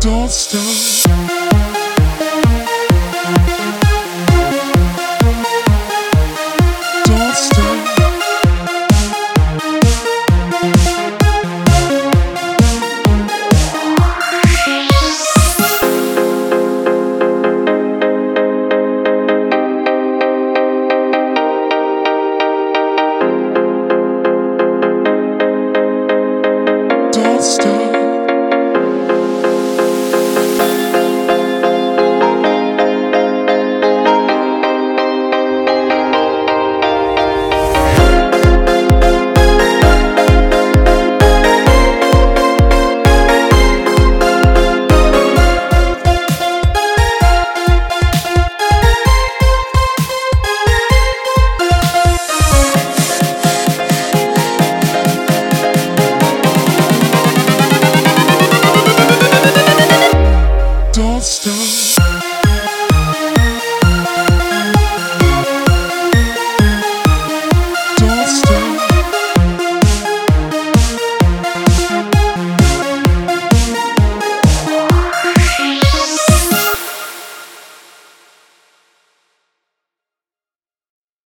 Don't stop.